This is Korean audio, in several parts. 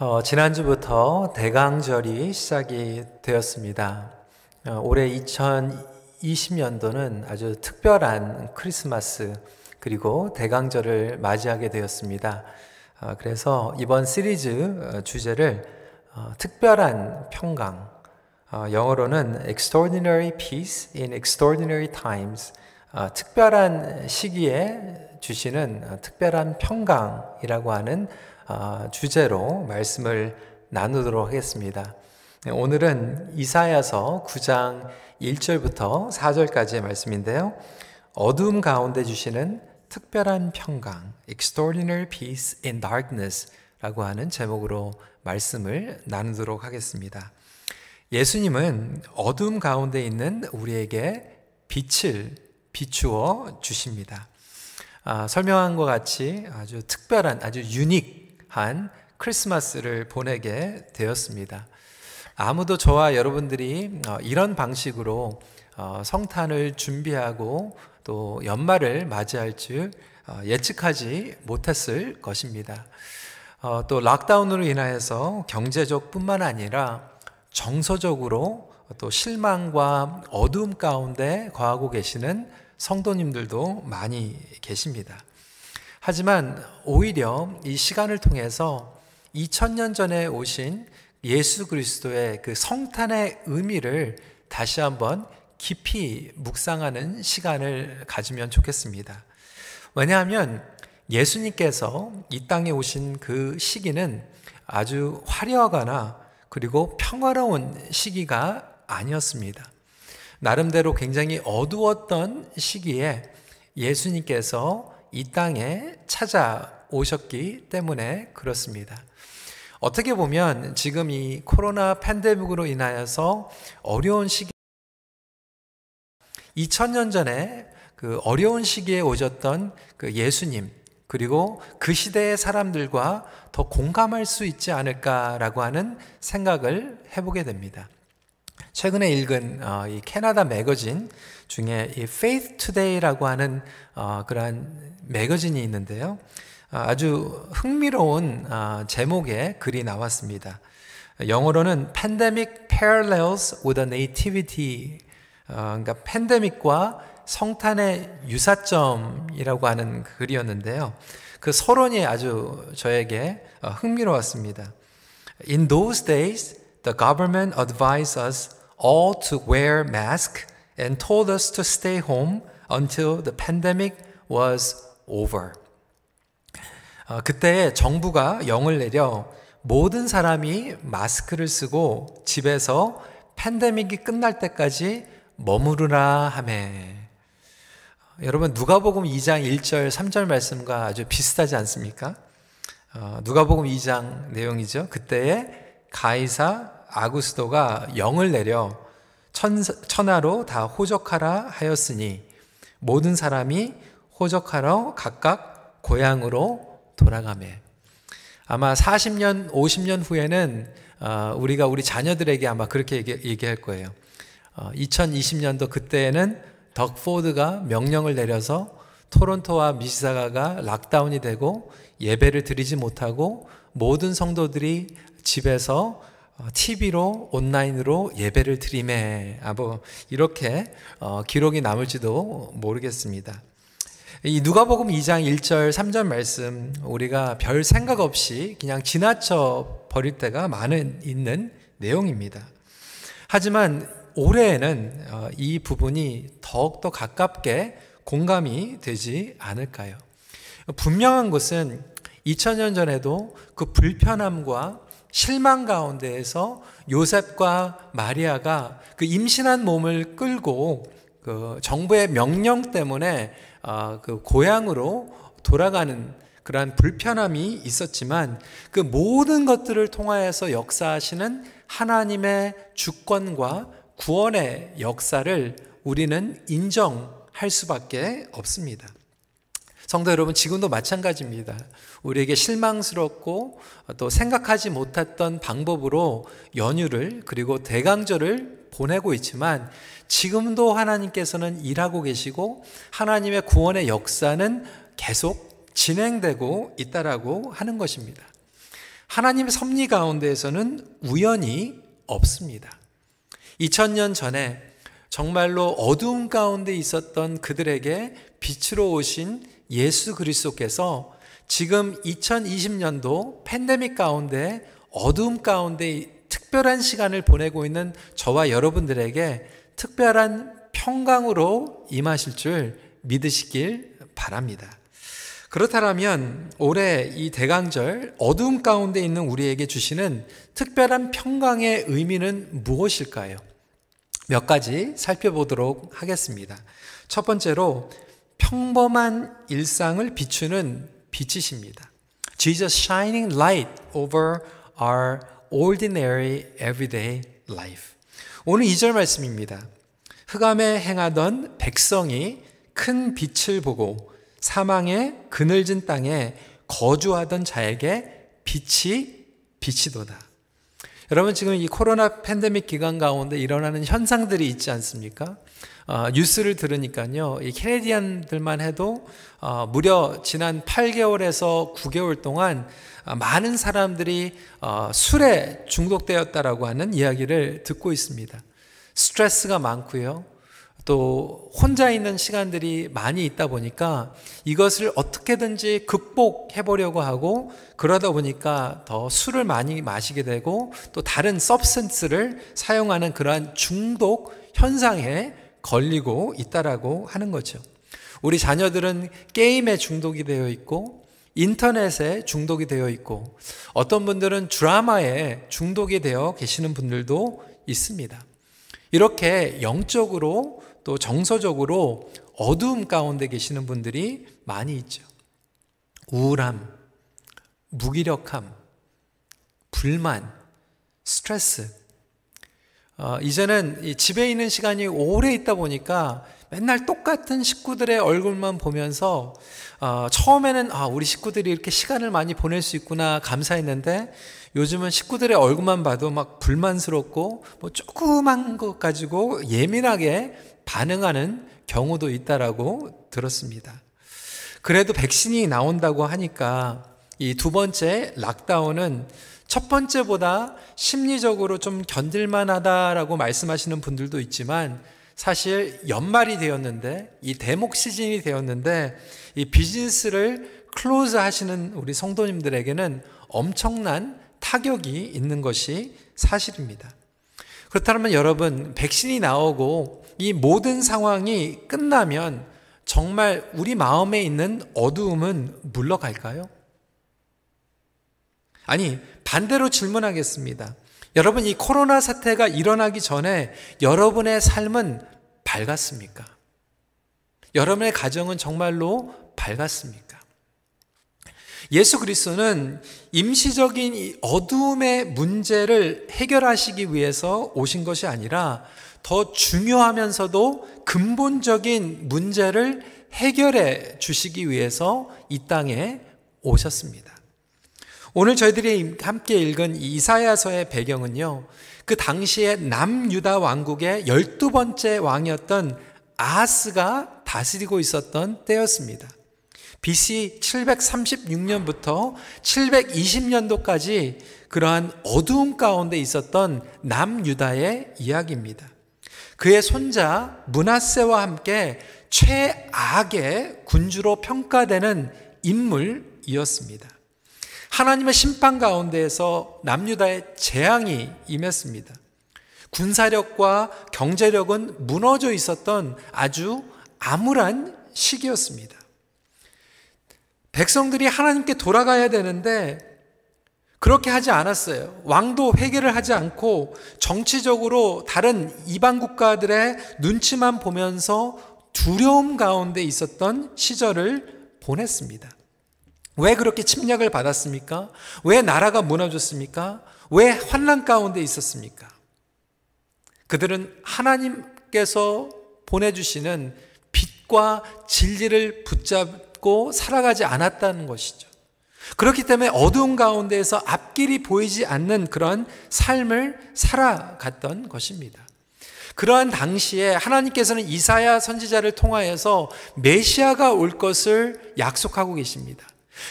어, 지난주부터 대강절이 시작이 되었습니다. 어, 올해 2020년도는 아주 특별한 크리스마스 그리고 대강절을 맞이하게 되었습니다. 어, 그래서 이번 시리즈 어, 주제를 어, 특별한 평강, 어, 영어로는 Extraordinary Peace in Extraordinary Times, 특별한 시기에 주시는 특별한 평강이라고 하는 아, 주제로 말씀을 나누도록 하겠습니다. 네, 오늘은 이사야서 9장 1절부터 4절까지의 말씀인데요. 어둠 가운데 주시는 특별한 평강, Extraordinary Peace in Darkness 라고 하는 제목으로 말씀을 나누도록 하겠습니다. 예수님은 어둠 가운데 있는 우리에게 빛을 비추어 주십니다. 아, 설명한 것 같이 아주 특별한, 아주 유닉, 한 크리스마스를 보내게 되었습니다. 아무도 저와 여러분들이 어, 이런 방식으로 어, 성탄을 준비하고 또 연말을 맞이할 줄 어, 예측하지 못했을 것입니다. 또 락다운으로 인하여서 경제적 뿐만 아니라 정서적으로 또 실망과 어두움 가운데 거하고 계시는 성도님들도 많이 계십니다. 하지만 오히려 이 시간을 통해서 2000년 전에 오신 예수 그리스도의 그 성탄의 의미를 다시 한번 깊이 묵상하는 시간을 가지면 좋겠습니다. 왜냐하면 예수님께서 이 땅에 오신 그 시기는 아주 화려하거나 그리고 평화로운 시기가 아니었습니다. 나름대로 굉장히 어두웠던 시기에 예수님께서 이 땅에 찾아오셨기 때문에 그렇습니다. 어떻게 보면 지금 이 코로나 팬데믹으로 인하여서 어려운 시기 2000년 전에 그 어려운 시기에 오셨던 그 예수님 그리고 그 시대의 사람들과 더 공감할 수 있지 않을까라고 하는 생각을 해보게 됩니다. 최근에 읽은 어, 이 캐나다 매거진 중에 이 Faith Today라고 하는 어, 그러한 매거진이 있는데요. 어, 아주 흥미로운 어, 제목의 글이 나왔습니다. 영어로는 Pandemic Parallels with a Nativity, 어, 그러니까 팬데믹과 성탄의 유사점이라고 하는 글이었는데요. 그 서론이 아주 저에게 흥미로웠습니다. In those days, the government advised us all to wear mask and told us to stay home until the pandemic was over. 어, 그때 정부가 영을 내려 모든 사람이 마스크를 쓰고 집에서 팬데믹이 끝날 때까지 머무르라 하매. 여러분 누가복음 2장 1절 3절 말씀과 아주 비슷하지 않습니까? 어, 누가복음 2장 내용이죠. 그때에 가이사 아구스도가 영을 내려 천, 천하로 다 호적하라 하였으니 모든 사람이 호적하러 각각 고향으로 돌아가매. 아마 40년, 50년 후에는 어, 우리가 우리 자녀들에게 아마 그렇게 얘기, 할 거예요. 2020년도 어, 그때에는 덕포드가 명령을 내려서 토론토와 미시사가가 락다운이 되고 예배를 드리지 못하고 모든 성도들이 집에서 TV로 온라인으로 예배를 드림에 아, 뭐 이렇게 어, 기록이 남을지도 모르겠습니다. 이 누가복음 2장 1절 3절 말씀 우리가 별 생각 없이 그냥 지나쳐 버릴 때가 많은 있는 내용입니다. 하지만 올해에는 어, 이 부분이 더욱더 가깝게 공감이 되지 않을까요? 분명한 것은 2000년 전에도 그 불편함과 실망 가운데에서 요셉과 마리아가 그 임신한 몸을 끌고 그 정부의 명령 때문에 어, 그 고향으로 돌아가는 그러한 불편함이 있었지만 그 모든 것들을 통하여서 역사하시는 하나님의 주권과 구원의 역사를 우리는 인정할 수밖에 없습니다. 성도 여러분, 지금도 마찬가지입니다. 우리에게 실망스럽고 또 생각하지 못했던 방법으로 연휴를 그리고 대강절을 보내고 있지만 지금도 하나님께서는 일하고 계시고 하나님의 구원의 역사는 계속 진행되고 있다라고 하는 것입니다. 하나님의 섭리 가운데에서는 우연이 없습니다. 2000년 전에 정말로 어두움 가운데 있었던 그들에게 빛으로 오신 예수 그리스도께서 지금 2020년도 팬데믹 가운데 어두움 가운데 특별한 시간을 보내고 있는 저와 여러분들에게 특별한 평강으로 임하실 줄 믿으시길 바랍니다. 그렇다면 올해 이 대강절 어두움 가운데 있는 우리에게 주시는 특별한 평강의 의미는 무엇일까요? 몇 가지 살펴보도록 하겠습니다. 첫 번째로 평범한 일상을 비추는 빛이십니다. Jesus shining light over our ordinary everyday life. 오늘 2절 말씀입니다. 흑암에 행하던 백성이 큰 빛을 보고 사망의 그늘진 땅에 거주하던 자에게 빛이 빛이도다. 여러분 지금 이 코로나 팬데믹 기간 가운데 일어나는 현상들이 있지 않습니까? 어, 뉴스를 들으니까요, 이 캐네디안들만 해도 어, 무려 지난 8개월에서 9개월 동안 어, 많은 사람들이 어, 술에 중독되었다라고 하는 이야기를 듣고 있습니다. 스트레스가 많고요. 또 혼자 있는 시간들이 많이 있다 보니까 이것을 어떻게든지 극복해 보려고 하고 그러다 보니까 더 술을 많이 마시게 되고 또 다른 서브센스를 사용하는 그러한 중독 현상에 걸리고 있다라고 하는 거죠. 우리 자녀들은 게임에 중독이 되어 있고 인터넷에 중독이 되어 있고 어떤 분들은 드라마에 중독이 되어 계시는 분들도 있습니다. 이렇게 영적으로 또 정서적으로 어두움 가운데 계시는 분들이 많이 있죠. 우울함, 무기력함, 불만, 스트레스. 어, 이제는 집에 있는 시간이 오래 있다 보니까 맨날 똑같은 식구들의 얼굴만 보면서 어, 처음에는 아, 우리 식구들이 이렇게 시간을 많이 보낼 수 있구나 감사했는데 요즘은 식구들의 얼굴만 봐도 막 불만스럽고 뭐 조그만 것 가지고 예민하게 반응하는 경우도 있다라고 들었습니다. 그래도 백신이 나온다고 하니까 이 두 번째 lockdown은 첫 번째보다 심리적으로 좀 견딜만 하다라고 말씀하시는 분들도 있지만 사실 연말이 되었는데 이 대목 시즌이 되었는데 이 비즈니스를 close 하시는 우리 성도님들에게는 엄청난 타격이 있는 것이 사실입니다. 그렇다면 여러분, 백신이 나오고 이 모든 상황이 끝나면 정말 우리 마음에 있는 어두움은 물러갈까요? 아니, 반대로 질문하겠습니다. 여러분, 이 코로나 사태가 일어나기 전에 여러분의 삶은 밝았습니까? 여러분의 가정은 정말로 밝았습니까? 예수 그리스도는 임시적인 어두움의 문제를 해결하시기 위해서 오신 것이 아니라 더 중요하면서도 근본적인 문제를 해결해 주시기 위해서 이 땅에 오셨습니다. 오늘 저희들이 함께 읽은 이사야서의 배경은요, 그 당시에 남유다 왕국의 열두 번째 왕이었던 아하스가 다스리고 있었던 때였습니다. BC 736년부터 720년도까지 그러한 어두움 가운데 있었던 남유다의 이야기입니다. 그의 손자 문하세와 함께 최악의 군주로 평가되는 인물이었습니다. 하나님의 심판 가운데에서 남유다의 재앙이 임했습니다. 군사력과 경제력은 무너져 있었던 아주 암울한 시기였습니다. 백성들이 하나님께 돌아가야 되는데 그렇게 하지 않았어요. 왕도 회개를 하지 않고 정치적으로 다른 이방 국가들의 눈치만 보면서 두려움 가운데 있었던 시절을 보냈습니다. 왜 그렇게 침략을 받았습니까? 왜 나라가 무너졌습니까? 왜 환란 가운데 있었습니까? 그들은 하나님께서 보내주시는 빛과 진리를 붙잡고 살아가지 않았다는 것이죠. 그렇기 때문에 어두운 가운데에서 앞길이 보이지 않는 그런 삶을 살아갔던 것입니다. 그러한 당시에 하나님께서는 이사야 선지자를 통하여서 메시아가 올 것을 약속하고 계십니다.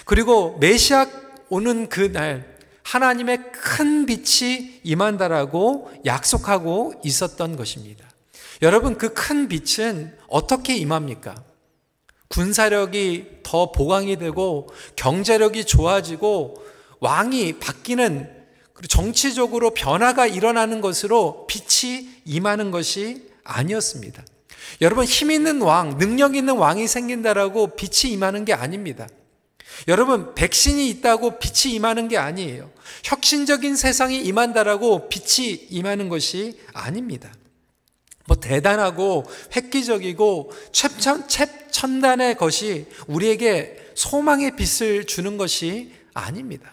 그리고 메시아 오는 그날 하나님의 큰 빛이 임한다라고 약속하고 있었던 것입니다. 여러분, 그 큰 빛은 어떻게 임합니까? 군사력이 더 보강이 되고 경제력이 좋아지고 왕이 바뀌는 그리고 정치적으로 변화가 일어나는 것으로 빛이 임하는 것이 아니었습니다. 여러분 힘 있는 왕, 능력 있는 왕이 생긴다라고 빛이 임하는 게 아닙니다. 여러분 백신이 있다고 빛이 임하는 게 아니에요. 혁신적인 세상이 임한다라고 빛이 임하는 것이 아닙니다. 뭐 대단하고 획기적이고 최천, 최첨단의 것이 우리에게 소망의 빛을 주는 것이 아닙니다.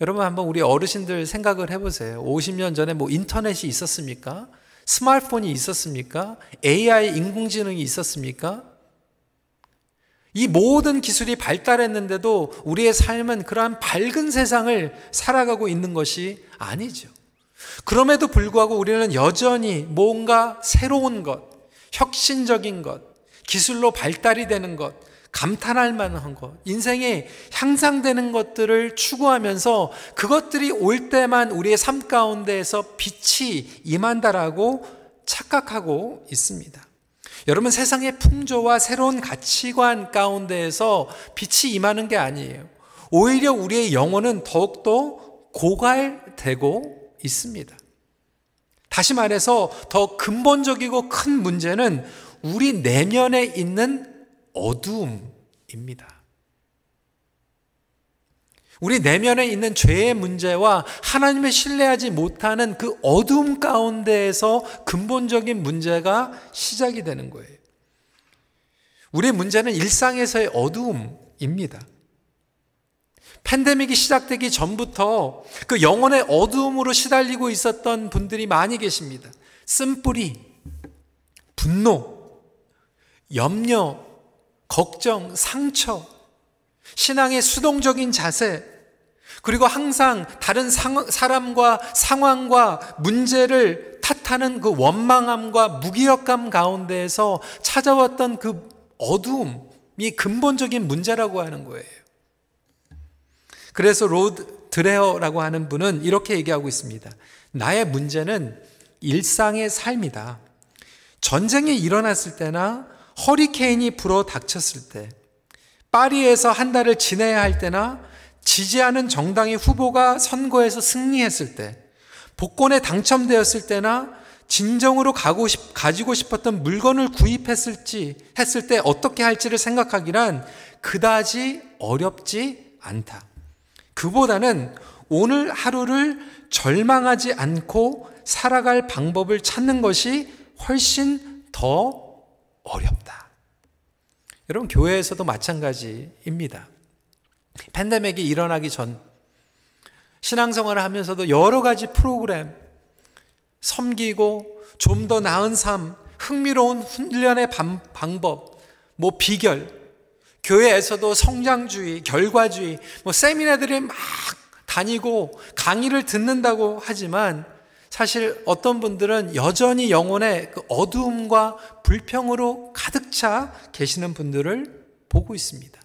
여러분 한번 우리 어르신들 생각을 해보세요. 50년 전에 뭐 인터넷이 있었습니까? 스마트폰이 있었습니까? AI 인공지능이 있었습니까? 이 모든 기술이 발달했는데도 우리의 삶은 그러한 밝은 세상을 살아가고 있는 것이 아니죠. 그럼에도 불구하고 우리는 여전히 뭔가 새로운 것, 혁신적인 것, 기술로 발달이 되는 것, 감탄할 만한 것, 인생에 향상되는 것들을 추구하면서 그것들이 올 때만 우리의 삶 가운데에서 빛이 임한다라고 착각하고 있습니다. 여러분 세상의 풍조와 새로운 가치관 가운데에서 빛이 임하는 게 아니에요. 오히려 우리의 영혼은 더욱더 고갈되고 있습니다. 다시 말해서 더 근본적이고 큰 문제는 우리 내면에 있는 어두움입니다. 우리 내면에 있는 죄의 문제와 하나님을 신뢰하지 못하는 그 어두움 가운데에서 근본적인 문제가 시작이 되는 거예요. 우리의 문제는 일상에서의 어두움입니다. 팬데믹이 시작되기 전부터 그 영혼의 어두움으로 시달리고 있었던 분들이 많이 계십니다. 쓴뿌리, 분노, 염려, 걱정, 상처, 신앙의 수동적인 자세, 그리고 항상 다른 상, 사람과 상황과 문제를 탓하는 그 원망함과 무기력감 가운데에서 찾아왔던 그 어두움이 근본적인 문제라고 하는 거예요. 그래서 로드 드레어라고 하는 분은 이렇게 얘기하고 있습니다. 나의 문제는 일상의 삶이다. 전쟁이 일어났을 때나 허리케인이 불어 닥쳤을 때, 파리에서 한 달을 지내야 할 때나 지지하는 정당의 후보가 선거에서 승리했을 때, 복권에 당첨되었을 때나 진정으로 가고 싶, 가지고 싶었던 물건을 구입했을지 했을 때 어떻게 할지를 생각하기란 그다지 어렵지 않다. 그보다는 오늘 하루를 절망하지 않고 살아갈 방법을 찾는 것이 훨씬 더 어렵다. 여러분, 교회에서도 마찬가지입니다. 팬데믹이 일어나기 전, 신앙생활을 하면서도 여러 가지 프로그램, 섬기고 좀 더 나은 삶, 흥미로운 훈련의 방법, 뭐 비결, 교회에서도 성장주의, 결과주의, 뭐 세미나들이 막 다니고 강의를 듣는다고 하지만 사실 어떤 분들은 여전히 영혼의 그 어두움과 불평으로 가득 차 계시는 분들을 보고 있습니다.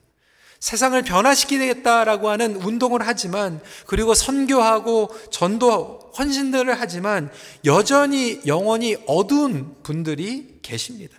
세상을 변화시키겠다라고 하는 운동을 하지만 그리고 선교하고 전도 헌신들을 하지만 여전히 영혼이 어두운 분들이 계십니다.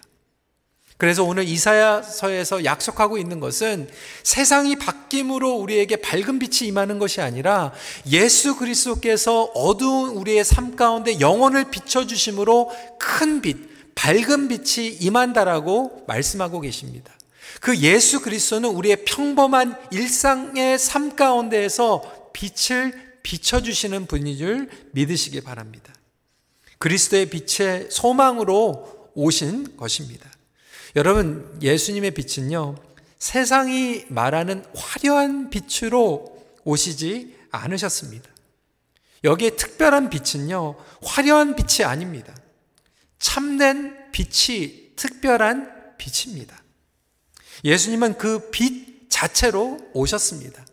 그래서 오늘 이사야서에서 약속하고 있는 것은 세상이 바뀜으로 우리에게 밝은 빛이 임하는 것이 아니라 예수 그리스도께서 어두운 우리의 삶 가운데 영혼을 비춰 주심으로 큰 빛, 밝은 빛이 임한다라고 말씀하고 계십니다. 그 예수 그리스도는 우리의 평범한 일상의 삶 가운데에서 빛을 비춰 주시는 분인 줄 믿으시기 바랍니다. 그리스도의 빛의 소망으로 오신 것입니다. 여러분, 예수님의 빛은요, 세상이 말하는 화려한 빛으로 오시지 않으셨습니다. 여기에 특별한 빛은요, 화려한 빛이 아닙니다. 참된 빛이 특별한 빛입니다. 예수님은 그 빛 자체로 오셨습니다.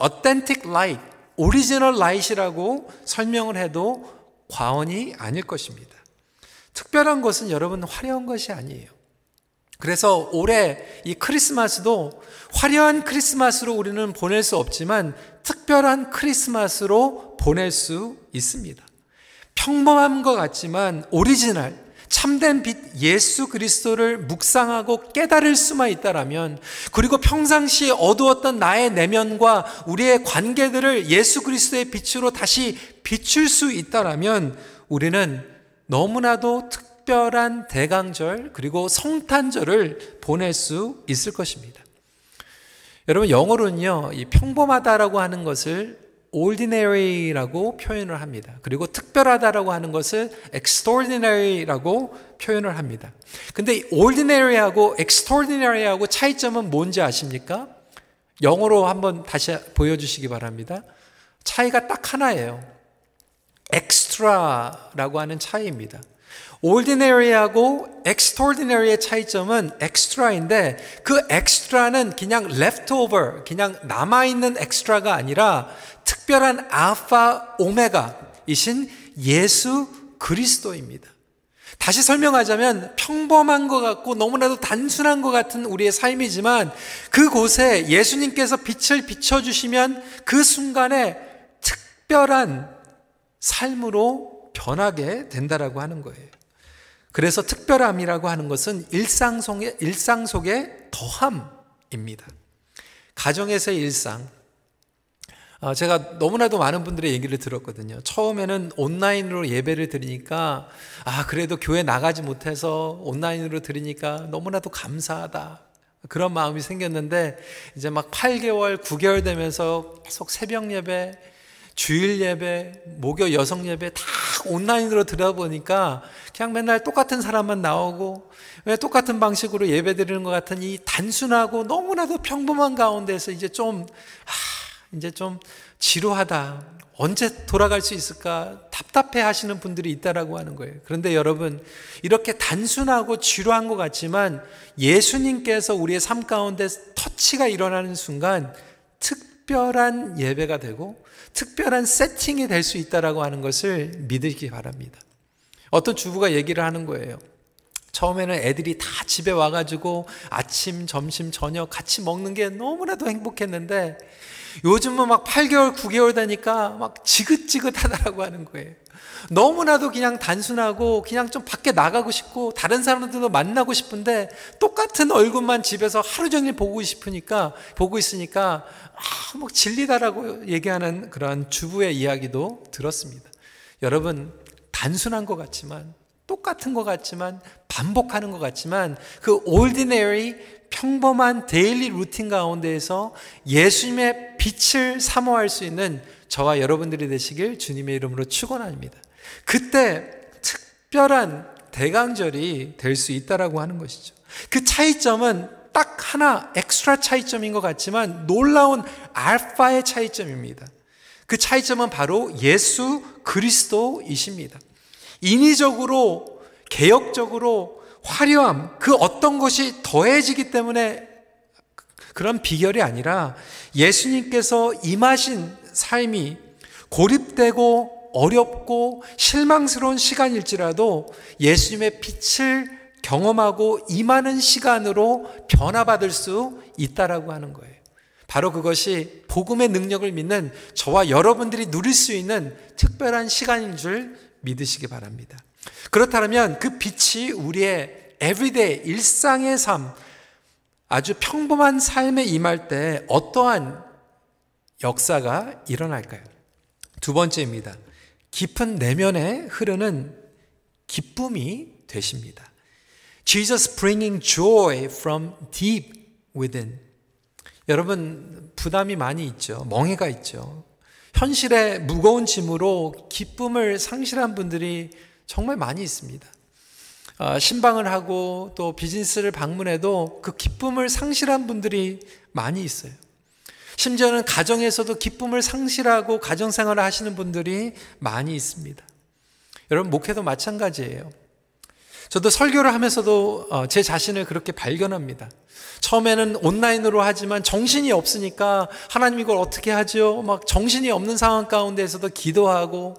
authentic light, original light이라고 설명을 해도 과언이 아닐 것입니다. 특별한 것은 여러분 화려한 것이 아니에요. 그래서 올해 이 크리스마스도 화려한 크리스마스로 우리는 보낼 수 없지만 특별한 크리스마스로 보낼 수 있습니다. 평범한 것 같지만 오리지널, 참된 빛 예수 그리스도를 묵상하고 깨달을 수만 있다라면 그리고 평상시에 어두웠던 나의 내면과 우리의 관계들을 예수 그리스도의 빛으로 다시 비출 수 있다라면 우리는 너무나도 특 별한 대강절 그리고 성탄절을 보낼 수 있을 것입니다. 여러분 영어로는요, 이 평범하다라고 하는 것을 ordinary라고 표현을 합니다. 그리고 특별하다라고 하는 것을 extraordinary라고 표현을 합니다. 근데 ordinary하고 extraordinary하고 차이점은 뭔지 아십니까? 영어로 한번 다시 보여주시기 바랍니다. 차이가 딱 하나예요. extra라고 하는 차이입니다. Ordinary하고 extraordinary의 차이점은 extra인데 그 extra는 그냥 leftover, 그냥 남아있는 extra가 아니라 특별한 알파 오메가이신 예수 그리스도입니다. 다시 설명하자면 평범한 것 같고 너무나도 단순한 것 같은 우리의 삶이지만 그곳에 예수님께서 빛을 비춰주시면 그 순간에 특별한 삶으로 변하게 된다라고 하는 거예요. 그래서 특별함이라고 하는 것은 일상 속의, 일상 속의 더함입니다. 가정에서의 일상. 어, 제가 너무나도 많은 분들의 얘기를 들었거든요. 처음에는 온라인으로 예배를 드리니까, 아, 그래도 교회 나가지 못해서 온라인으로 드리니까 너무나도 감사하다. 그런 마음이 생겼는데, 이제 막 8개월, 9개월 되면서 계속 새벽 예배, 주일 예배, 목요 여성 예배 다 온라인으로 들어보니까 그냥 맨날 똑같은 사람만 나오고 왜 똑같은 방식으로 예배 드리는 것 같은 이 단순하고 너무나도 평범한 가운데서 이제 좀, 아, 이제 좀 지루하다. 언제 돌아갈 수 있을까 답답해 하시는 분들이 있다라고 하는 거예요. 그런데 여러분, 이렇게 단순하고 지루한 것 같지만 예수님께서 우리의 삶 가운데 터치가 일어나는 순간 특 별한 예배가 되고 특별한 세팅이 될 수 있다라고 하는 것을 믿으시기 바랍니다. 어떤 주부가 얘기를 하는 거예요. 처음에는 애들이 다 집에 와가지고 아침, 점심, 저녁 같이 먹는 게 너무나도 행복했는데 요즘은 막 8개월, 9개월 되니까 막 지긋지긋하다라고 하는 거예요. 너무나도 그냥 단순하고 그냥 좀 밖에 나가고 싶고 다른 사람들도 만나고 싶은데 똑같은 얼굴만 집에서 하루 종일 보고 싶으니까 보고 있으니까 아, 막 진리다라고 얘기하는 그러한 주부의 이야기도 들었습니다. 여러분 단순한 것 같지만 똑같은 것 같지만 반복하는 것 같지만 그 ordinary 평범한 daily routine 가운데에서 예수님의 빛을 사모할 수 있는 저와 여러분들이 되시길 주님의 이름으로 축원합니다. 그때 특별한 대강절이 될 수 있다라고 하는 것이죠. 그 차이점은 딱 하나 엑스트라 차이점인 것 같지만 놀라운 알파의 차이점입니다. 그 차이점은 바로 예수 그리스도이십니다. 인위적으로 개혁적으로 화려함 그 어떤 것이 더해지기 때문에 그런 비결이 아니라 예수님께서 임하신 삶이 고립되고 어렵고 실망스러운 시간일지라도 예수님의 빛을 경험하고 임하는 시간으로 변화받을 수 있다라고 하는 거예요. 바로 그것이 복음의 능력을 믿는 저와 여러분들이 누릴 수 있는 특별한 시간인 줄 믿으시기 바랍니다. 그렇다면 그 빛이 우리의 everyday 일상의 삶 아주 평범한 삶에 임할 때 어떠한 역사가 일어날까요? 두 번째입니다. 깊은 내면에 흐르는 기쁨이 되십니다. Jesus bringing joy from deep within. 여러분, 부담이 많이 있죠. 멍해가 있죠. 현실의 무거운 짐으로 기쁨을 상실한 분들이 정말 많이 있습니다. 어, 신방을 하고 또 비즈니스를 방문해도 그 기쁨을 상실한 분들이 많이 있어요. 심지어는 가정에서도 기쁨을 상실하고 가정생활을 하시는 분들이 많이 있습니다. 여러분, 목회도 마찬가지예요. 저도 설교를 하면서도 어, 제 자신을 그렇게 발견합니다. 처음에는 온라인으로 하지만 정신이 없으니까 하나님 이걸 어떻게 하죠? 막 정신이 없는 상황 가운데에서도 기도하고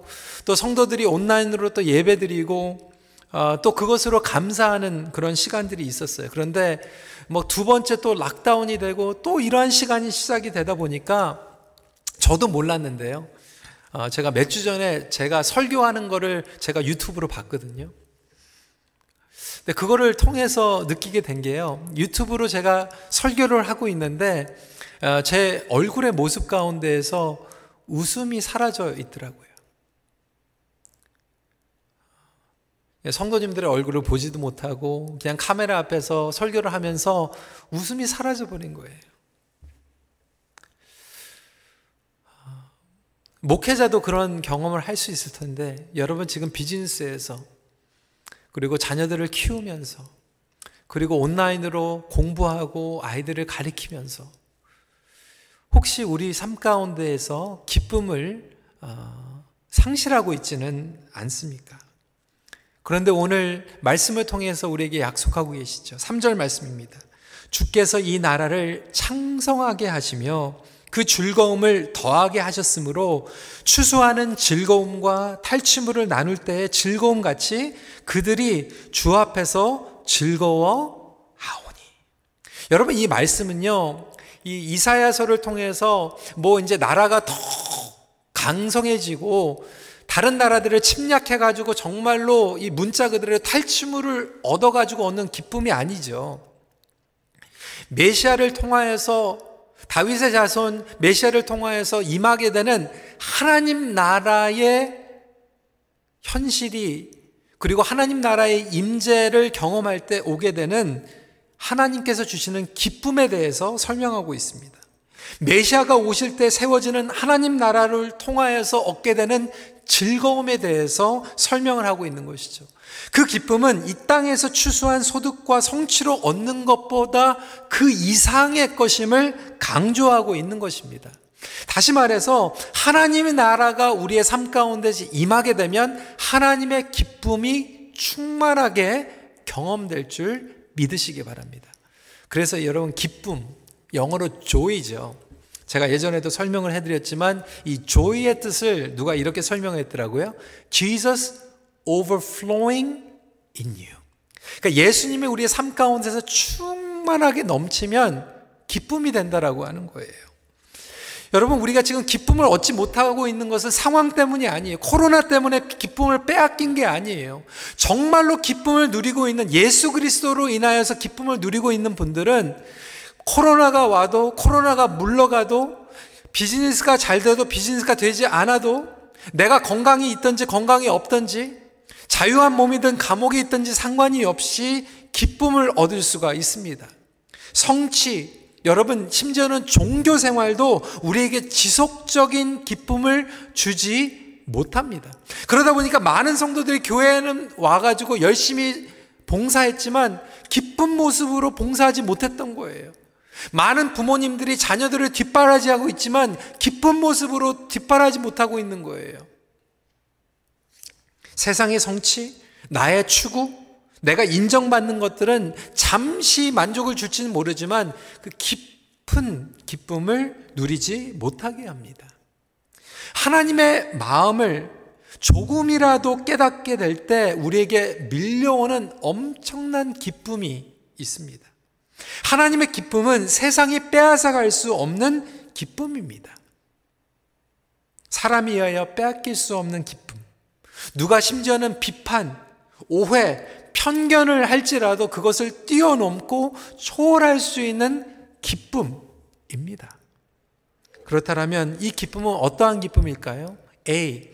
또 성도들이 온라인으로 또 예배 드리고 어, 또 그것으로 감사하는 그런 시간들이 있었어요. 그런데 뭐 두 번째 또 락다운이 되고 또 이러한 시간이 시작이 되다 보니까 저도 몰랐는데요. 어, 제가 몇 주 전에 제가 설교하는 거를 제가 유튜브로 봤거든요. 근데 그거를 통해서 느끼게 된 게요. 유튜브로 제가 설교를 하고 있는데 어, 제 얼굴의 모습 가운데에서 웃음이 사라져 있더라고요. 성도님들의 얼굴을 보지도 못하고 그냥 카메라 앞에서 설교를 하면서 웃음이 사라져 버린 거예요. 목회자도 그런 경험을 할 수 있을 텐데 여러분 지금 비즈니스에서 그리고 자녀들을 키우면서 그리고 온라인으로 공부하고 아이들을 가리키면서 혹시 우리 삶 가운데에서 기쁨을 어, 상실하고 있지는 않습니까? 그런데 오늘 말씀을 통해서 우리에게 약속하고 계시죠. 3절 말씀입니다. 주께서 이 나라를 창성하게 하시며 그 즐거움을 더하게 하셨으므로 추수하는 즐거움과 탈취물을 나눌 때의 즐거움 같이 그들이 주 앞에서 즐거워 하오니. 여러분 이 말씀은요. 이 이사야서를 통해서 뭐 이제 나라가 더 강성해지고 다른 나라들을 침략해 가지고 정말로 이 문자 그들의 탈취물을 얻어 가지고 얻는 기쁨이 아니죠. 메시아를 통하여서 다윗의 자손 메시아를 통하여서 임하게 되는 하나님 나라의 현실이 그리고 하나님 나라의 임재를 경험할 때 오게 되는 하나님께서 주시는 기쁨에 대해서 설명하고 있습니다. 메시아가 오실 때 세워지는 하나님 나라를 통하여서 얻게 되는 즐거움에 대해서 설명을 하고 있는 것이죠. 그 기쁨은 이 땅에서 추수한 소득과 성취로 얻는 것보다 그 이상의 것임을 강조하고 있는 것입니다. 다시 말해서 하나님의 나라가 우리의 삶 가운데 임하게 되면 하나님의 기쁨이 충만하게 경험될 줄 믿으시기 바랍니다. 그래서 여러분 기쁨 영어로 joy죠. 제가 예전에도 설명을 해드렸지만 이 joy의 뜻을 누가 이렇게 설명했더라고요. Jesus overflowing in you. 그러니까 예수님이 우리의 삶 가운데서 충만하게 넘치면 기쁨이 된다라고 하는 거예요. 여러분, 우리가 지금 기쁨을 얻지 못하고 있는 것은 상황 때문이 아니에요. 코로나 때문에 기쁨을 빼앗긴 게 아니에요. 정말로 기쁨을 누리고 있는 예수 그리스도로 인하여서 기쁨을 누리고 있는 분들은 코로나가 와도 코로나가 물러가도 비즈니스가 잘 돼도 비즈니스가 되지 않아도 내가 건강이 있든지 건강이 없든지 자유한 몸이든 감옥이 있든지 상관이 없이 기쁨을 얻을 수가 있습니다. 성취, 여러분, 심지어는 종교 생활도 우리에게 지속적인 기쁨을 주지 못합니다. 그러다 보니까 많은 성도들이 교회에는 와가지고 열심히 봉사했지만 기쁜 모습으로 봉사하지 못했던 거예요. 많은 부모님들이 자녀들을 뒷바라지하고 있지만 기쁜 모습으로 뒷바라지 못하고 있는 거예요. 세상의 성취, 나의 추구, 내가 인정받는 것들은 잠시 만족을 줄지는 모르지만 그 깊은 기쁨을 누리지 못하게 합니다. 하나님의 마음을 조금이라도 깨닫게 될 때 우리에게 밀려오는 엄청난 기쁨이 있습니다. 하나님의 기쁨은 세상이 빼앗아갈 수 없는 기쁨입니다. 사람이 의하여 빼앗길 수 없는 기쁨. 누가 심지어는 비판, 오해, 편견을 할지라도 그것을 뛰어넘고 초월할 수 있는 기쁨입니다. 그렇다면 이 기쁨은 어떠한 기쁨일까요? A.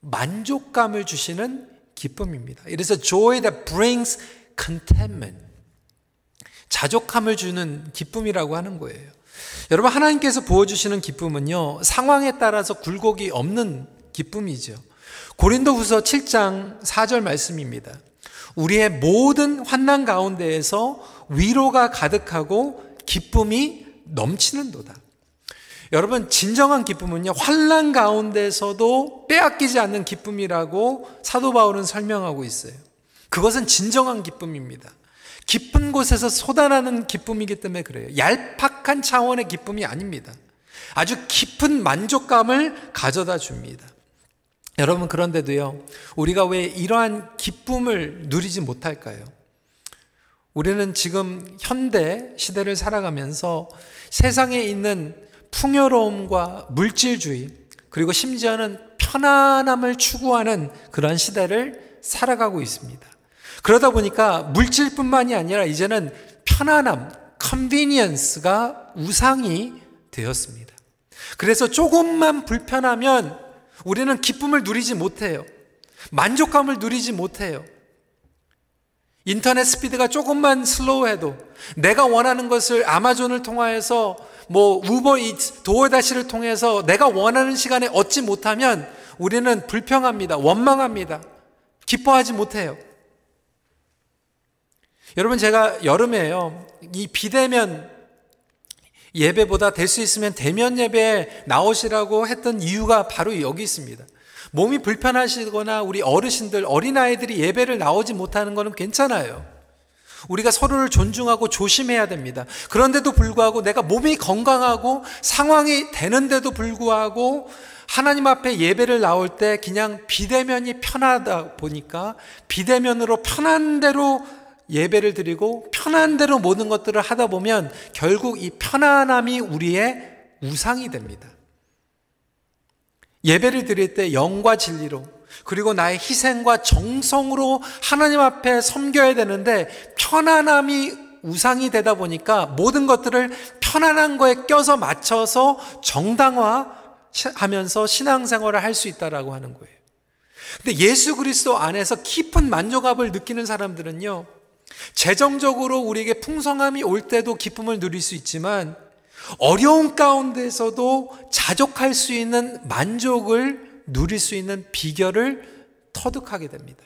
만족감을 주시는 기쁨입니다. 이래서 joy that brings contentment. 자족함을 주는 기쁨이라고 하는 거예요. 여러분, 하나님께서 부어주시는 기쁨은요, 상황에 따라서 굴곡이 없는 기쁨이죠. 고린도 후서 7장 4절 말씀입니다. 우리의 모든 환난 가운데에서 위로가 가득하고 기쁨이 넘치는도다. 여러분, 진정한 기쁨은요, 환란 가운데서도 빼앗기지 않는 기쁨이라고 사도 바울은 설명하고 있어요. 그것은 진정한 기쁨입니다. 깊은 곳에서 쏟아나는 기쁨이기 때문에 그래요. 얄팍한 차원의 기쁨이 아닙니다. 아주 깊은 만족감을 가져다 줍니다. 여러분, 그런데도요, 우리가 왜 이러한 기쁨을 누리지 못할까요? 우리는 지금 현대 시대를 살아가면서 세상에 있는 풍요로움과 물질주의, 그리고 심지어는 편안함을 추구하는 그런 시대를 살아가고 있습니다. 그러다 보니까 물질뿐만이 아니라 이제는 편안함, convenience가 우상이 되었습니다. 그래서 조금만 불편하면 우리는 기쁨을 누리지 못해요. 만족감을 누리지 못해요. 인터넷 스피드가 조금만 slow해도 내가 원하는 것을 Amazon을 통하여서 뭐 우버 이츠, 도어다시를 통해서 내가 원하는 시간에 얻지 못하면 우리는 불평합니다. 원망합니다. 기뻐하지 못해요. 여러분 제가 여름에요. 이 비대면 예배보다 될 수 있으면 대면 예배에 나오시라고 했던 이유가 바로 여기 있습니다. 몸이 불편하시거나 우리 어르신들, 어린아이들이 예배를 나오지 못하는 것은 괜찮아요. 우리가 서로를 존중하고 조심해야 됩니다. 그런데도 불구하고 내가 몸이 건강하고 상황이 되는데도 불구하고 하나님 앞에 예배를 나올 때 그냥 비대면이 편하다 보니까 비대면으로 편한 대로 예배를 드리고 편한 대로 모든 것들을 하다 보면 결국 이 편안함이 우리의 우상이 됩니다. 예배를 드릴 때 영과 진리로 그리고 나의 희생과 정성으로 하나님 앞에 섬겨야 되는데 편안함이 우상이 되다 보니까 모든 것들을 편안한 거에 껴서 맞춰서 정당화하면서 신앙생활을 할 수 있다라고 하는 거예요. 근데 예수 그리스도 안에서 깊은 만족감을 느끼는 사람들은요. 재정적으로 우리에게 풍성함이 올 때도 기쁨을 누릴 수 있지만 어려운 가운데서도 자족할 수 있는 만족을 누릴 수 있는 비결을 터득하게 됩니다.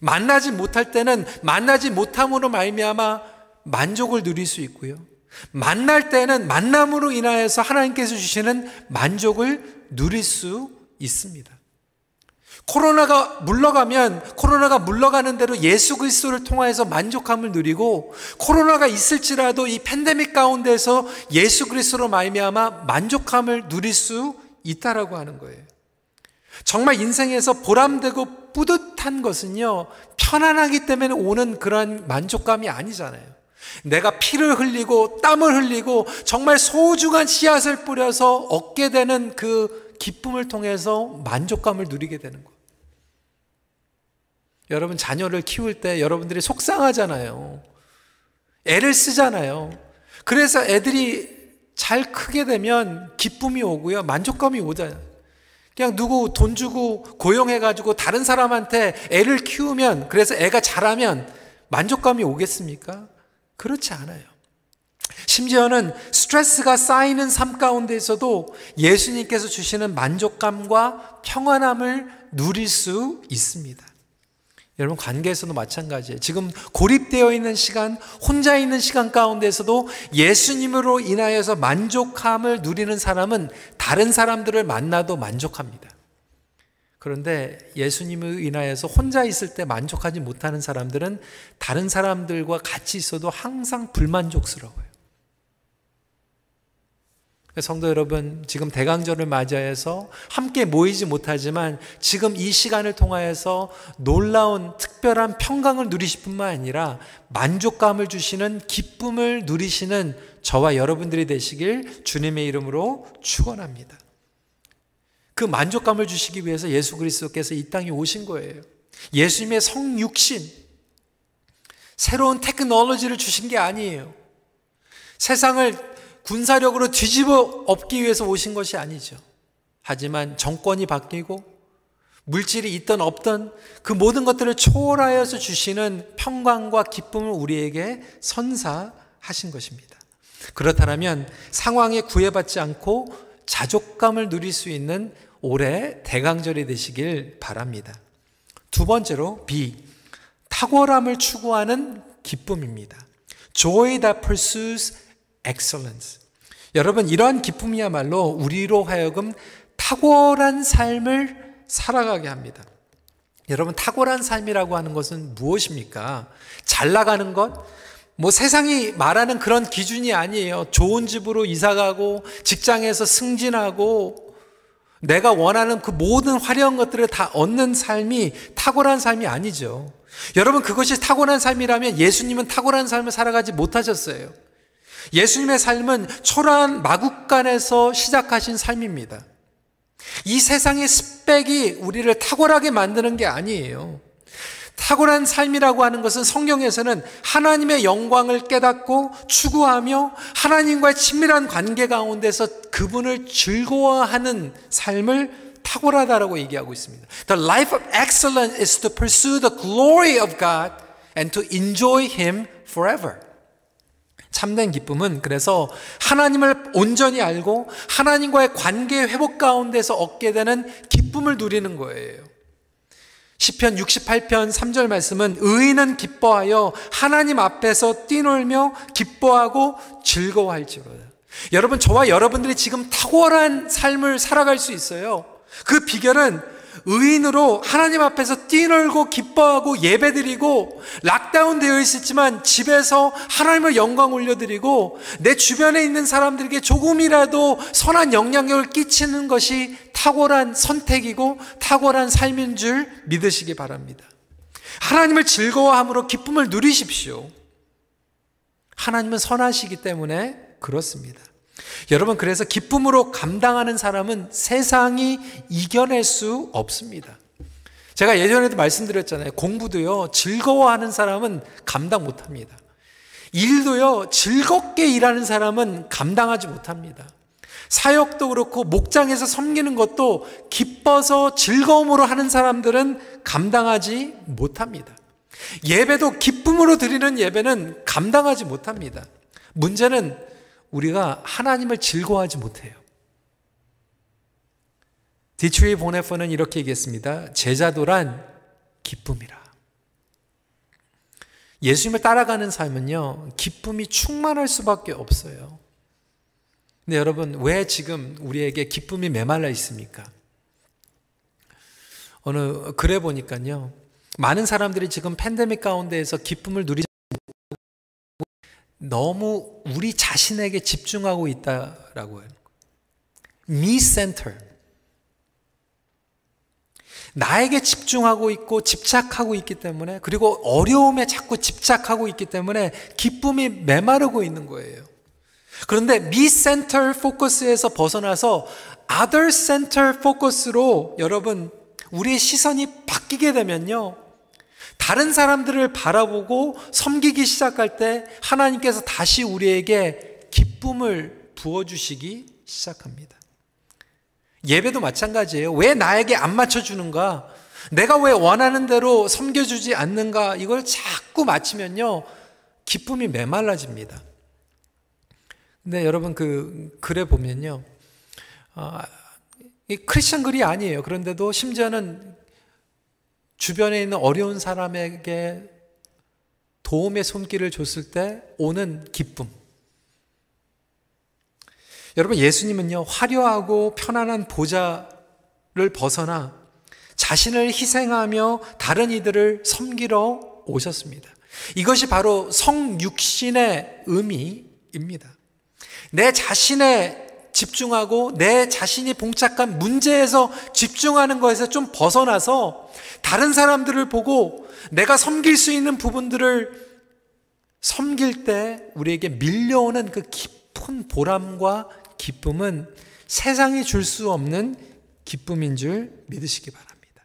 만나지 못할 때는 만나지 못함으로 말미암아 만족을 누릴 수 있고요. 만날 때는 만남으로 인하여서 하나님께서 주시는 만족을 누릴 수 있습니다. 코로나가 물러가면 코로나가 물러가는 대로 예수 그리스도를 통하여서 만족함을 누리고 코로나가 있을지라도 이 팬데믹 가운데서 예수 그리스도로 말미암아 만족함을 누릴 수 있다라고 하는 거예요. 정말 인생에서 보람되고 뿌듯한 것은요 편안하기 때문에 오는 그런 만족감이 아니잖아요. 내가 피를 흘리고 땀을 흘리고 정말 소중한 씨앗을 뿌려서 얻게 되는 그 기쁨을 통해서 만족감을 누리게 되는 거. 여러분 자녀를 키울 때 여러분들이 속상하잖아요. 애를 쓰잖아요. 그래서 애들이 잘 크게 되면 기쁨이 오고요. 만족감이 오잖아요. 그냥 누구 돈 주고 고용해가지고 다른 사람한테 애를 키우면 그래서 애가 자라면 만족감이 오겠습니까? 그렇지 않아요. 심지어는 스트레스가 쌓이는 삶 가운데서도 예수님께서 주시는 만족감과 평안함을 누릴 수 있습니다. 여러분 관계에서도 마찬가지예요. 지금 고립되어 있는 시간, 혼자 있는 시간 가운데서도 예수님으로 인하여서 만족함을 누리는 사람은 다른 사람들을 만나도 만족합니다. 그런데 예수님을 인하여서 혼자 있을 때 만족하지 못하는 사람들은 다른 사람들과 같이 있어도 항상 불만족스러워요. 성도 여러분, 지금 대강절을 맞이해서 함께 모이지 못하지만 지금 이 시간을 통하여서 놀라운 특별한 평강을 누리실 뿐만 아니라 만족감을 주시는 기쁨을 누리시는 저와 여러분들이 되시길 주님의 이름으로 축원합니다. 그 만족감을 주시기 위해서 예수 그리스도께서 이 땅에 오신 거예요. 예수님의 성육신, 새로운 테크놀로지를 주신 게 아니에요. 세상을 군사력으로 뒤집어 엎기 위해서 오신 것이 아니죠. 하지만 정권이 바뀌고 물질이 있던 없던 그 모든 것들을 초월하여서 주시는 평강과 기쁨을 우리에게 선사하신 것입니다. 그렇다면 상황에 구애받지 않고 자족감을 누릴 수 있는 올해 대강절이 되시길 바랍니다. 두 번째로 B. 탁월함을 추구하는 기쁨입니다. Joy that pursues excellence. 여러분, 이러한 기쁨이야말로 우리로 하여금 탁월한 삶을 살아가게 합니다. 여러분, 탁월한 삶이라고 하는 것은 무엇입니까? 잘 나가는 것? 뭐 세상이 말하는 그런 기준이 아니에요. 좋은 집으로 이사 가고, 직장에서 승진하고, 내가 원하는 그 모든 화려한 것들을 다 얻는 삶이 탁월한 삶이 아니죠. 여러분, 그것이 탁월한 삶이라면 예수님은 탁월한 삶을 살아가지 못하셨어요. 예수님의 삶은 초라한 마국간에서 시작하신 삶입니다. 이 세상의 스펙이 우리를 탁월하게 만드는 게 아니에요. 탁월한 삶이라고 하는 것은 성경에서는 하나님의 영광을 깨닫고 추구하며 하나님과의 친밀한 관계 가운데서 그분을 즐거워하는 삶을 탁월하다라고 얘기하고 있습니다. The life of excellence is to pursue the glory of God and to enjoy Him forever. 참된 기쁨은 그래서 하나님을 온전히 알고 하나님과의 관계 회복 가운데서 얻게 되는 기쁨을 누리는 거예요. 시편 68편 3절 말씀은 의인은 기뻐하여 하나님 앞에서 뛰놀며 기뻐하고 즐거워할지로다. 여러분 저와 여러분들이 지금 탁월한 삶을 살아갈 수 있어요. 그 비결은 의인으로 하나님 앞에서 뛰놀고 기뻐하고 예배드리고 락다운 되어 있었지만 집에서 하나님을 영광 올려드리고 내 주변에 있는 사람들에게 조금이라도 선한 영향력을 끼치는 것이 탁월한 선택이고 탁월한 삶인 줄 믿으시기 바랍니다. 하나님을 즐거워함으로 기쁨을 누리십시오. 하나님은 선하시기 때문에 그렇습니다. 여러분, 그래서 기쁨으로 감당하는 사람은 세상이 이겨낼 수 없습니다. 제가 예전에도 말씀드렸잖아요. 공부도요, 즐거워하는 사람은 감당 못 합니다. 일도요, 즐겁게 일하는 사람은 감당하지 못합니다. 사역도 그렇고, 목장에서 섬기는 것도 기뻐서 즐거움으로 하는 사람들은 감당하지 못합니다. 예배도 기쁨으로 드리는 예배는 감당하지 못합니다. 문제는 우리가 하나님을 즐거워하지 못해요. 디트리히 본회퍼는 이렇게 얘기했습니다. 제자도란 기쁨이라. 예수님을 따라가는 삶은요, 기쁨이 충만할 수밖에 없어요. 근데 여러분, 왜 지금 우리에게 기쁨이 메말라 있습니까? 어느 글에 보니까요, 많은 사람들이 지금 팬데믹 가운데에서 기쁨을 누리지 너무 우리 자신에게 집중하고 있다라고 해요. me center. 나에게 집중하고 있고 집착하고 있기 때문에 그리고 어려움에 자꾸 집착하고 있기 때문에 기쁨이 메마르고 있는 거예요. 그런데 me center 포커스에서 벗어나서 other center 포커스로 여러분 우리의 시선이 바뀌게 되면요. 다른 사람들을 바라보고 섬기기 시작할 때 하나님께서 다시 우리에게 기쁨을 부어주시기 시작합니다. 예배도 마찬가지예요. 왜 나에게 안 맞춰주는가? 내가 왜 원하는 대로 섬겨주지 않는가? 이걸 자꾸 맞추면요. 기쁨이 메말라집니다. 근데 여러분 그 글에 보면요. 어, 이 크리스천 글이 아니에요. 그런데도 심지어는 주변에 있는 어려운 사람에게 도움의 손길을 줬을 때 오는 기쁨. 여러분, 예수님은요, 화려하고 편안한 보좌를 벗어나 자신을 희생하며 다른 이들을 섬기러 오셨습니다. 이것이 바로 성육신의 의미입니다. 내 자신의 집중하고 내 자신이 봉착한 문제에서 집중하는 것에서 좀 벗어나서 다른 사람들을 보고 내가 섬길 수 있는 부분들을 섬길 때 우리에게 밀려오는 그 깊은 보람과 기쁨은 세상이 줄 수 없는 기쁨인 줄 믿으시기 바랍니다.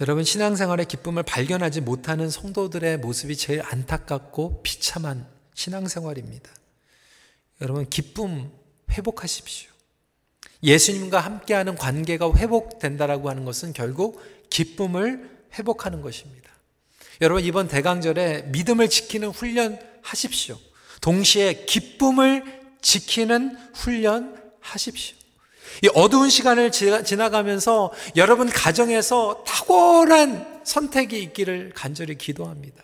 여러분, 신앙생활의 기쁨을 발견하지 못하는 성도들의 모습이 제일 안타깝고 비참한 신앙생활입니다. 여러분, 기쁨 회복하십시오. 예수님과 함께하는 관계가 회복된다라고 하는 것은 결국 기쁨을 회복하는 것입니다. 여러분, 이번 대강절에 믿음을 지키는 훈련 하십시오. 동시에 기쁨을 지키는 훈련 하십시오. 이 어두운 시간을 지나가면서 여러분 가정에서 탁월한 선택이 있기를 간절히 기도합니다.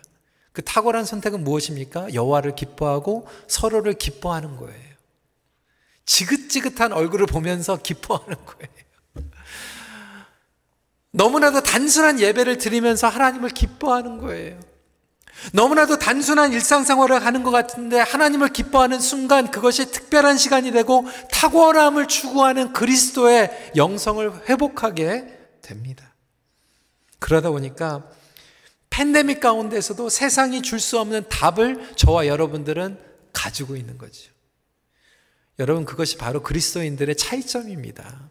그 탁월한 선택은 무엇입니까? 여호와를 기뻐하고 서로를 기뻐하는 거예요. 지긋지긋한 얼굴을 보면서 기뻐하는 거예요. 너무나도 단순한 예배를 드리면서 하나님을 기뻐하는 거예요. 너무나도 단순한 일상생활을 하는 것 같은데 하나님을 기뻐하는 순간 그것이 특별한 시간이 되고 탁월함을 추구하는 그리스도의 영성을 회복하게 됩니다. 그러다 보니까 팬데믹 가운데서도 세상이 줄 수 없는 답을 저와 여러분들은 가지고 있는 거죠. 여러분, 그것이 바로 그리스도인들의 차이점입니다.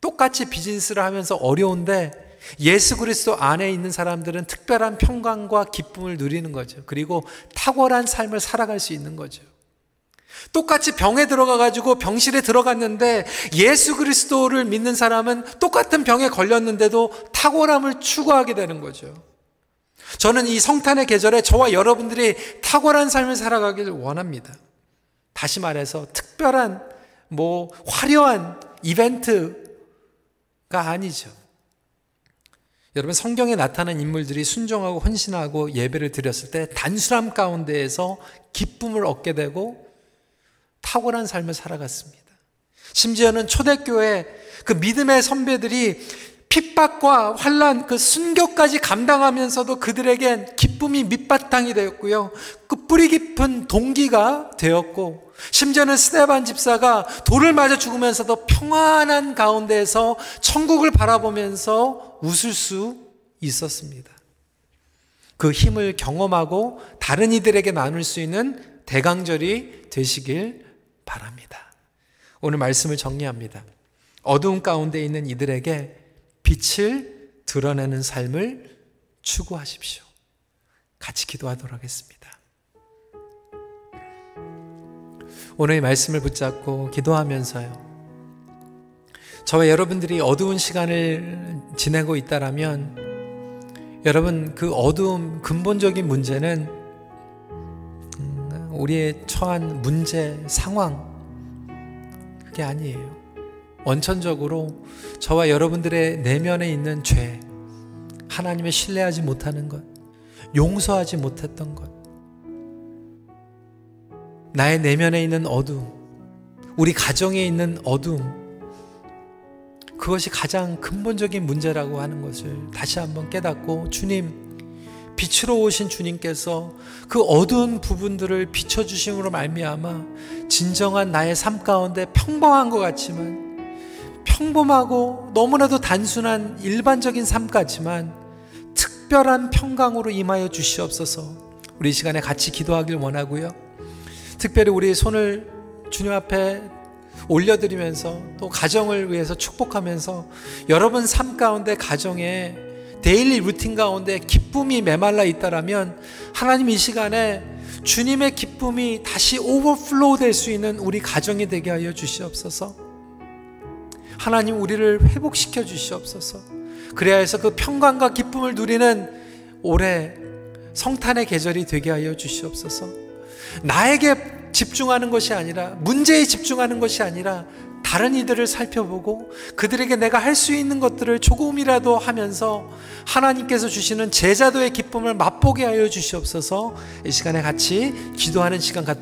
똑같이 비즈니스를 하면서 어려운데 예수 그리스도 안에 있는 사람들은 특별한 평강과 기쁨을 누리는 거죠. 그리고 탁월한 삶을 살아갈 수 있는 거죠. 똑같이 병에 들어가 가지고 병실에 들어갔는데 예수 그리스도를 믿는 사람은 똑같은 병에 걸렸는데도 탁월함을 추구하게 되는 거죠. 저는 이 성탄의 계절에 저와 여러분들이 탁월한 삶을 살아가기를 원합니다. 다시 말해서 특별한 뭐 화려한 이벤트가 아니죠. 여러분 성경에 나타난 인물들이 순종하고 헌신하고 예배를 드렸을 때 단순함 가운데에서 기쁨을 얻게 되고 탁월한 삶을 살아갔습니다. 심지어는 초대교회 그 믿음의 선배들이 핍박과 환란 그 순교까지 감당하면서도 그들에겐 기쁨이 밑바탕이 되었고요. 그 뿌리 깊은 동기가 되었고 심지어는 스테반 집사가 돌을 맞아 죽으면서도 평안한 가운데에서 천국을 바라보면서 웃을 수 있었습니다. 그 힘을 경험하고 다른 이들에게 나눌 수 있는 대강절이 되시길 바랍니다. 오늘 말씀을 정리합니다. 어두운 가운데 있는 이들에게 빛을 드러내는 삶을 추구하십시오. 같이 기도하도록 하겠습니다. 오늘의 말씀을 붙잡고 기도하면서요. 저와 여러분들이 어두운 시간을 지내고 있다라면 여러분 그 어두움 근본적인 문제는 음, 우리의 처한 문제 상황 그게 아니에요. 원천적으로 저와 여러분들의 내면에 있는 죄, 하나님의 신뢰하지 못하는 것, 용서하지 못했던 것, 나의 내면에 있는 어둠, 우리 가정에 있는 어둠, 그것이 가장 근본적인 문제라고 하는 것을 다시 한번 깨닫고 주님, 빛으로 오신 주님께서 그 어두운 부분들을 비춰주심으로 말미암아 진정한 나의 삶 가운데 평범한 것 같지만 평범하고 너무나도 단순한 일반적인 삶 같지만 특별한 평강으로 임하여 주시옵소서. 우리 시간에 같이 기도하길 원하고요. 특별히 우리 손을 주님 앞에 올려드리면서 또 가정을 위해서 축복하면서 여러분 삶 가운데 가정에 daily routine 가운데 기쁨이 메말라 있다라면 하나님 이 시간에 주님의 기쁨이 다시 overflow 될 수 있는 우리 가정이 되게 하여 주시옵소서. 하나님 우리를 회복시켜 주시옵소서. 그래야 해서 그 평강과 기쁨을 누리는 올해 성탄의 계절이 되게 하여 주시옵소서. 나에게 집중하는 것이 아니라 문제에 집중하는 것이 아니라 다른 이들을 살펴보고 그들에게 내가 할 수 있는 것들을 조금이라도 하면서 하나님께서 주시는 제자도의 기쁨을 맛보게 하여 주시옵소서 이 시간에 같이 기도하는 시간 갖도록